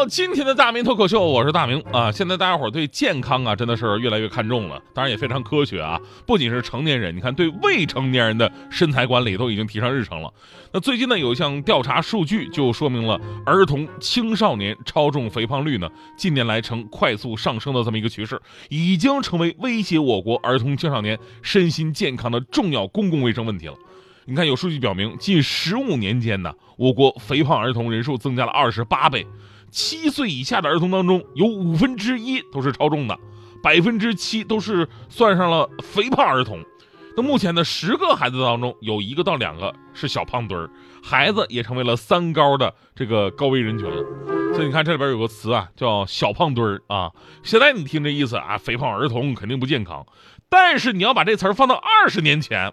到今天的大明脱口秀，我是大明啊。现在大家伙对健康啊，真的是越来越看重了，当然也非常科学啊。不仅是成年人，你看对未成年人的身材管理都已经提上日程了。那最近呢，有一项调查数据就说明了儿童、青少年超重肥胖率呢，近年来呈快速上升的这么一个趋势，已经成为威胁我国儿童青少年身心健康的重要公共卫生问题了。你看，有数据表明，近十五年间呢，我国肥胖儿童人数增加了二十八倍。七岁以下的儿童当中，有五分之一都是超重的，百分之七都是算上了肥胖儿童。那目前呢，十个孩子当中有一个到两个是小胖墩儿，孩子也成为了三高的这个高危人群了。所以你看，这里边有个词啊，叫小胖墩儿啊。现在你听这意思啊，肥胖儿童肯定不健康。但是你要把这词儿放到二十年前。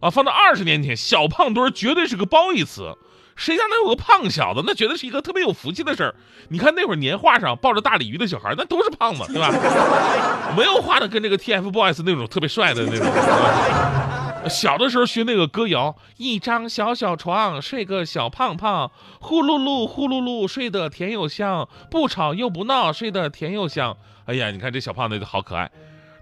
啊，放到二十年前，小胖墩儿绝对是个褒义词。谁家能有个胖小子，那绝对是一个特别有福气的事儿。你看那会儿年画上抱着大鲤鱼的小孩，那都是胖子，对吧？没有画的跟这个 TFBOYS 那种特别帅的那种。小的时候学那个歌谣，一张小小床，睡个小胖胖，呼噜噜呼噜噜，睡得甜又香，不吵又不闹，睡得甜又香。哎呀，你看这小胖子好可爱。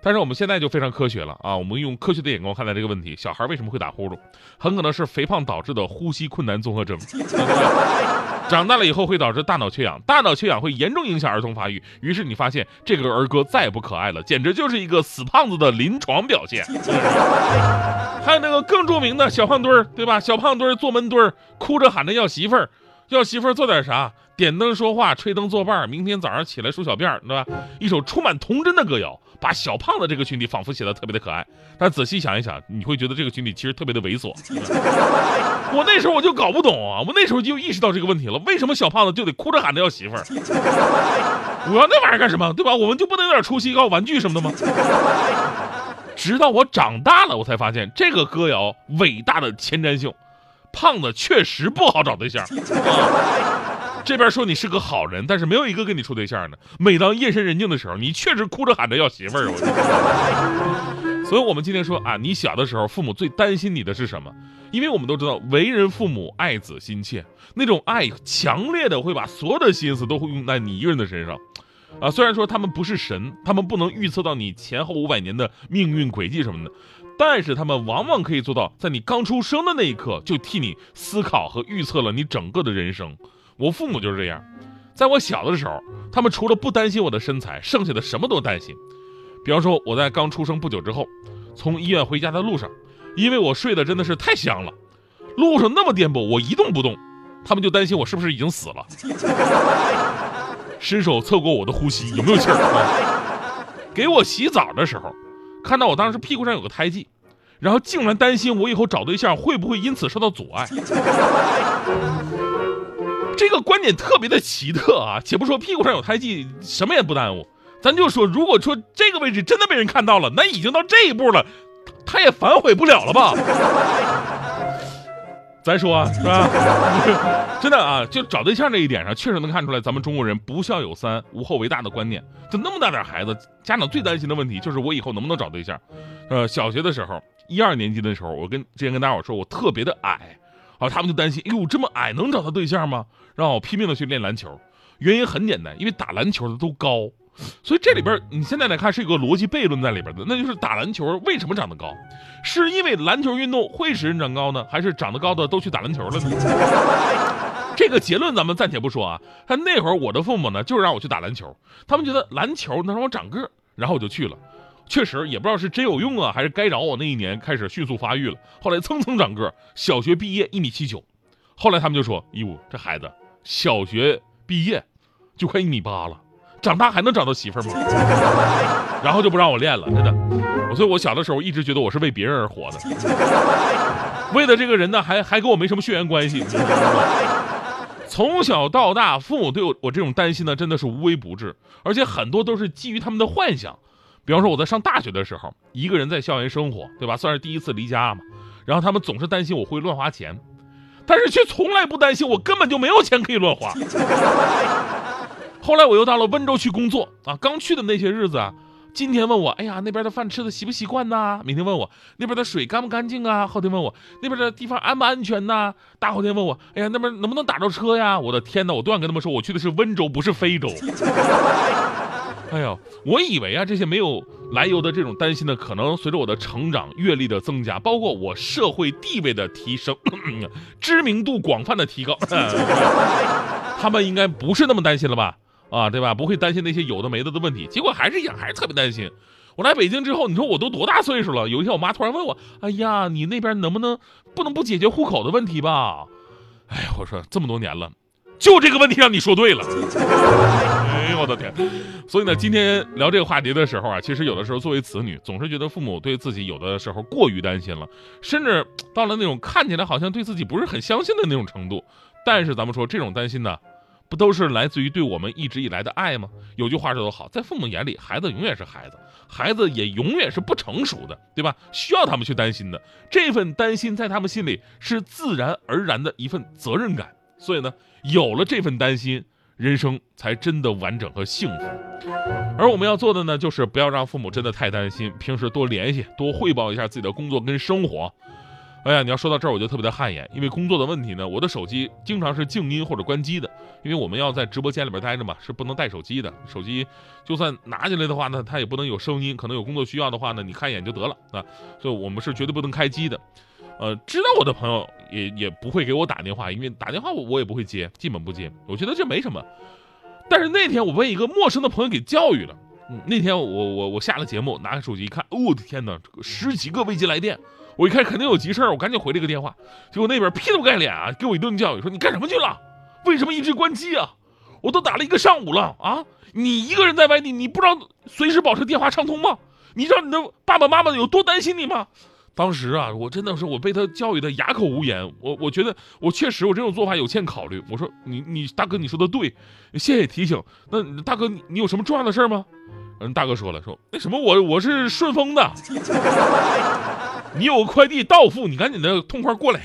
但是我们现在就非常科学了啊！我们用科学的眼光看待这个问题：小孩为什么会打呼噜？很可能是肥胖导致的呼吸困难综合征。长大了以后会导致大脑缺氧，大脑缺氧会严重影响儿童发育。于是你发现这个儿歌再也不可爱了，简直就是一个死胖子的临床表现。还有那个更著名的小胖墩儿，对吧？小胖墩儿坐门墩儿，哭着喊着要媳妇儿，要媳妇儿做点啥？点灯说话，吹灯作伴，明天早上起来梳小辫儿，对吧？一首充满童真的歌谣，把小胖子这个群体仿佛写的特别的可爱。但仔细想一想，你会觉得这个群体其实特别的猥琐。我那时候我就搞不懂啊，我那时候就意识到这个问题了：为什么小胖子就得哭着喊着要媳妇儿？我要那玩意儿干什么？对吧？我们就不能有点出息，搞玩具什么的吗？直到我长大了，我才发现这个歌谣伟大的前瞻性，胖子确实不好找对象。啊 这边说你是个好人，但是没有一个跟你处对象的。每当夜深人静的时候，你确实哭着喊着要媳妇儿我。所以，我们今天说啊，你小的时候，父母最担心你的是什么？因为我们都知道，为人父母爱子心切，那种爱强烈的会把所有的心思都会用在你一个人的身上。啊，虽然说他们不是神，他们不能预测到你前后五百年的命运轨迹什么的，但是他们往往可以做到，在你刚出生的那一刻就替你思考和预测了你整个的人生。我父母就是这样，在我小的时候，他们除了不担心我的身材，剩下的什么都担心。比方说，我在刚出生不久之后，从医院回家的路上，因为我睡得真的是太香了，路上那么颠簸，我一动不动，他们就担心我是不是已经死了。伸手测过我的呼吸有没有气儿，给我洗澡的时候，看到我当时屁股上有个胎记，然后竟然担心我以后找对象会不会因此受到阻碍。这个观点特别的奇特啊！且不说屁股上有胎记，什么也不耽误，咱就说，如果说这个位置真的被人看到了，那已经到这一步了，他也反悔不了了吧？咱说啊，是吧？真的啊，就找对象这一点上，确实能看出来咱们中国人不孝有三，无后为大的观念。就那么大点孩子，家长最担心的问题就是我以后能不能找对象。呃，小学的时候，一二年级的时候，我跟之前跟大伙说，我特别的矮。然后他们就担心，哎呦，这么矮能找到对象吗？让我拼命的去练篮球，原因很简单，因为打篮球的都高，所以这里边你现在来看是有个逻辑悖论在里边的，那就是打篮球为什么长得高？是因为篮球运动会使人长高呢，还是长得高的都去打篮球了呢？这个结论咱们暂且不说啊。他那会儿我的父母呢，就是让我去打篮球，他们觉得篮球能让我长个，然后我就去了。确实也不知道是真有用啊，还是该着我那一年开始迅速发育了。后来蹭蹭长个，小学毕业一米七九，后来他们就说：“哟，这孩子小学毕业就快一米八了，长大还能找到媳妇吗？” 然后就不让我练了，真的。所以我小的时候一直觉得我是为别人而活的，为的这个人呢，还还跟我没什么血缘关系。从小到大，父母对我我这种担心呢，真的是无微不至，而且很多都是基于他们的幻想。比方说我在上大学的时候，一个人在校园生活，对吧？算是第一次离家嘛。然后他们总是担心我会乱花钱，但是却从来不担心我根本就没有钱可以乱花。后来我又到了温州去工作啊，刚去的那些日子啊，今天问我，哎呀，那边的饭吃的习不习惯呐？明天问我那边的水干不干净啊？后天问我那边的地方安不安全呐？大后天问我，哎呀，那边能不能打着车呀？我的天哪，我都想跟他们说，我去的是温州，不是非洲。哎呦，我以为啊，这些没有来由的这种担心呢，可能随着我的成长、阅历的增加，包括我社会地位的提升、知名度广泛的提高，他们应该不是那么担心了吧？啊，对吧？不会担心那些有的没的的问题。结果还是一样，还是特别担心。我来北京之后，你说我都多大岁数了？有一天，我妈突然问我：“哎呀，你那边能不能不能不解决户口的问题吧？”哎呀，我说这么多年了，就这个问题让你说对了。我的天！所以呢，今天聊这个话题的时候啊，其实有的时候作为子女，总是觉得父母对自己有的时候过于担心了，甚至到了那种看起来好像对自己不是很相信的那种程度。但是咱们说这种担心呢？不都是来自于对我们一直以来的爱吗？有句话说得好，在父母眼里，孩子永远是孩子，孩子也永远是不成熟的，对吧？需要他们去担心的，这份担心在他们心里是自然而然的一份责任感。所以呢，有了这份担心，人生才真的完整和幸福。而我们要做的呢，就是不要让父母真的太担心，平时多联系，多汇报一下自己的工作跟生活。哎呀，你要说到这儿，我就特别的汗颜，因为工作的问题呢，我的手机经常是静音或者关机的，因为我们要在直播间里边待着嘛，是不能带手机的。手机就算拿进来的话呢，它也不能有声音，可能有工作需要的话呢，你看一眼就得了啊。所以我们是绝对不能开机的。呃，知道我的朋友也也不会给我打电话，因为打电话我我也不会接，基本不接。我觉得这没什么。但是那天我被一个陌生的朋友给教育了。嗯，那天我我我下了节目，拿开手机一看，哦，我的天哪，十几个未接来电。我一看肯定有急事儿，我赶紧回了一个电话，结果那边劈头盖脸啊，给我一顿教育，说你干什么去了？为什么一直关机啊？我都打了一个上午了啊！你一个人在外地，你不知道随时保持电话畅通吗？你知道你的爸爸妈妈有多担心你吗？当时啊，我真的是我被他教育的哑口无言。我我觉得我确实我这种做法有欠考虑。我说你你大哥你说的对，谢谢提醒。那大哥你你有什么重要的事吗？嗯，大哥说了说那什么我我是顺丰的。你有个快递到付，你赶紧的痛快过来。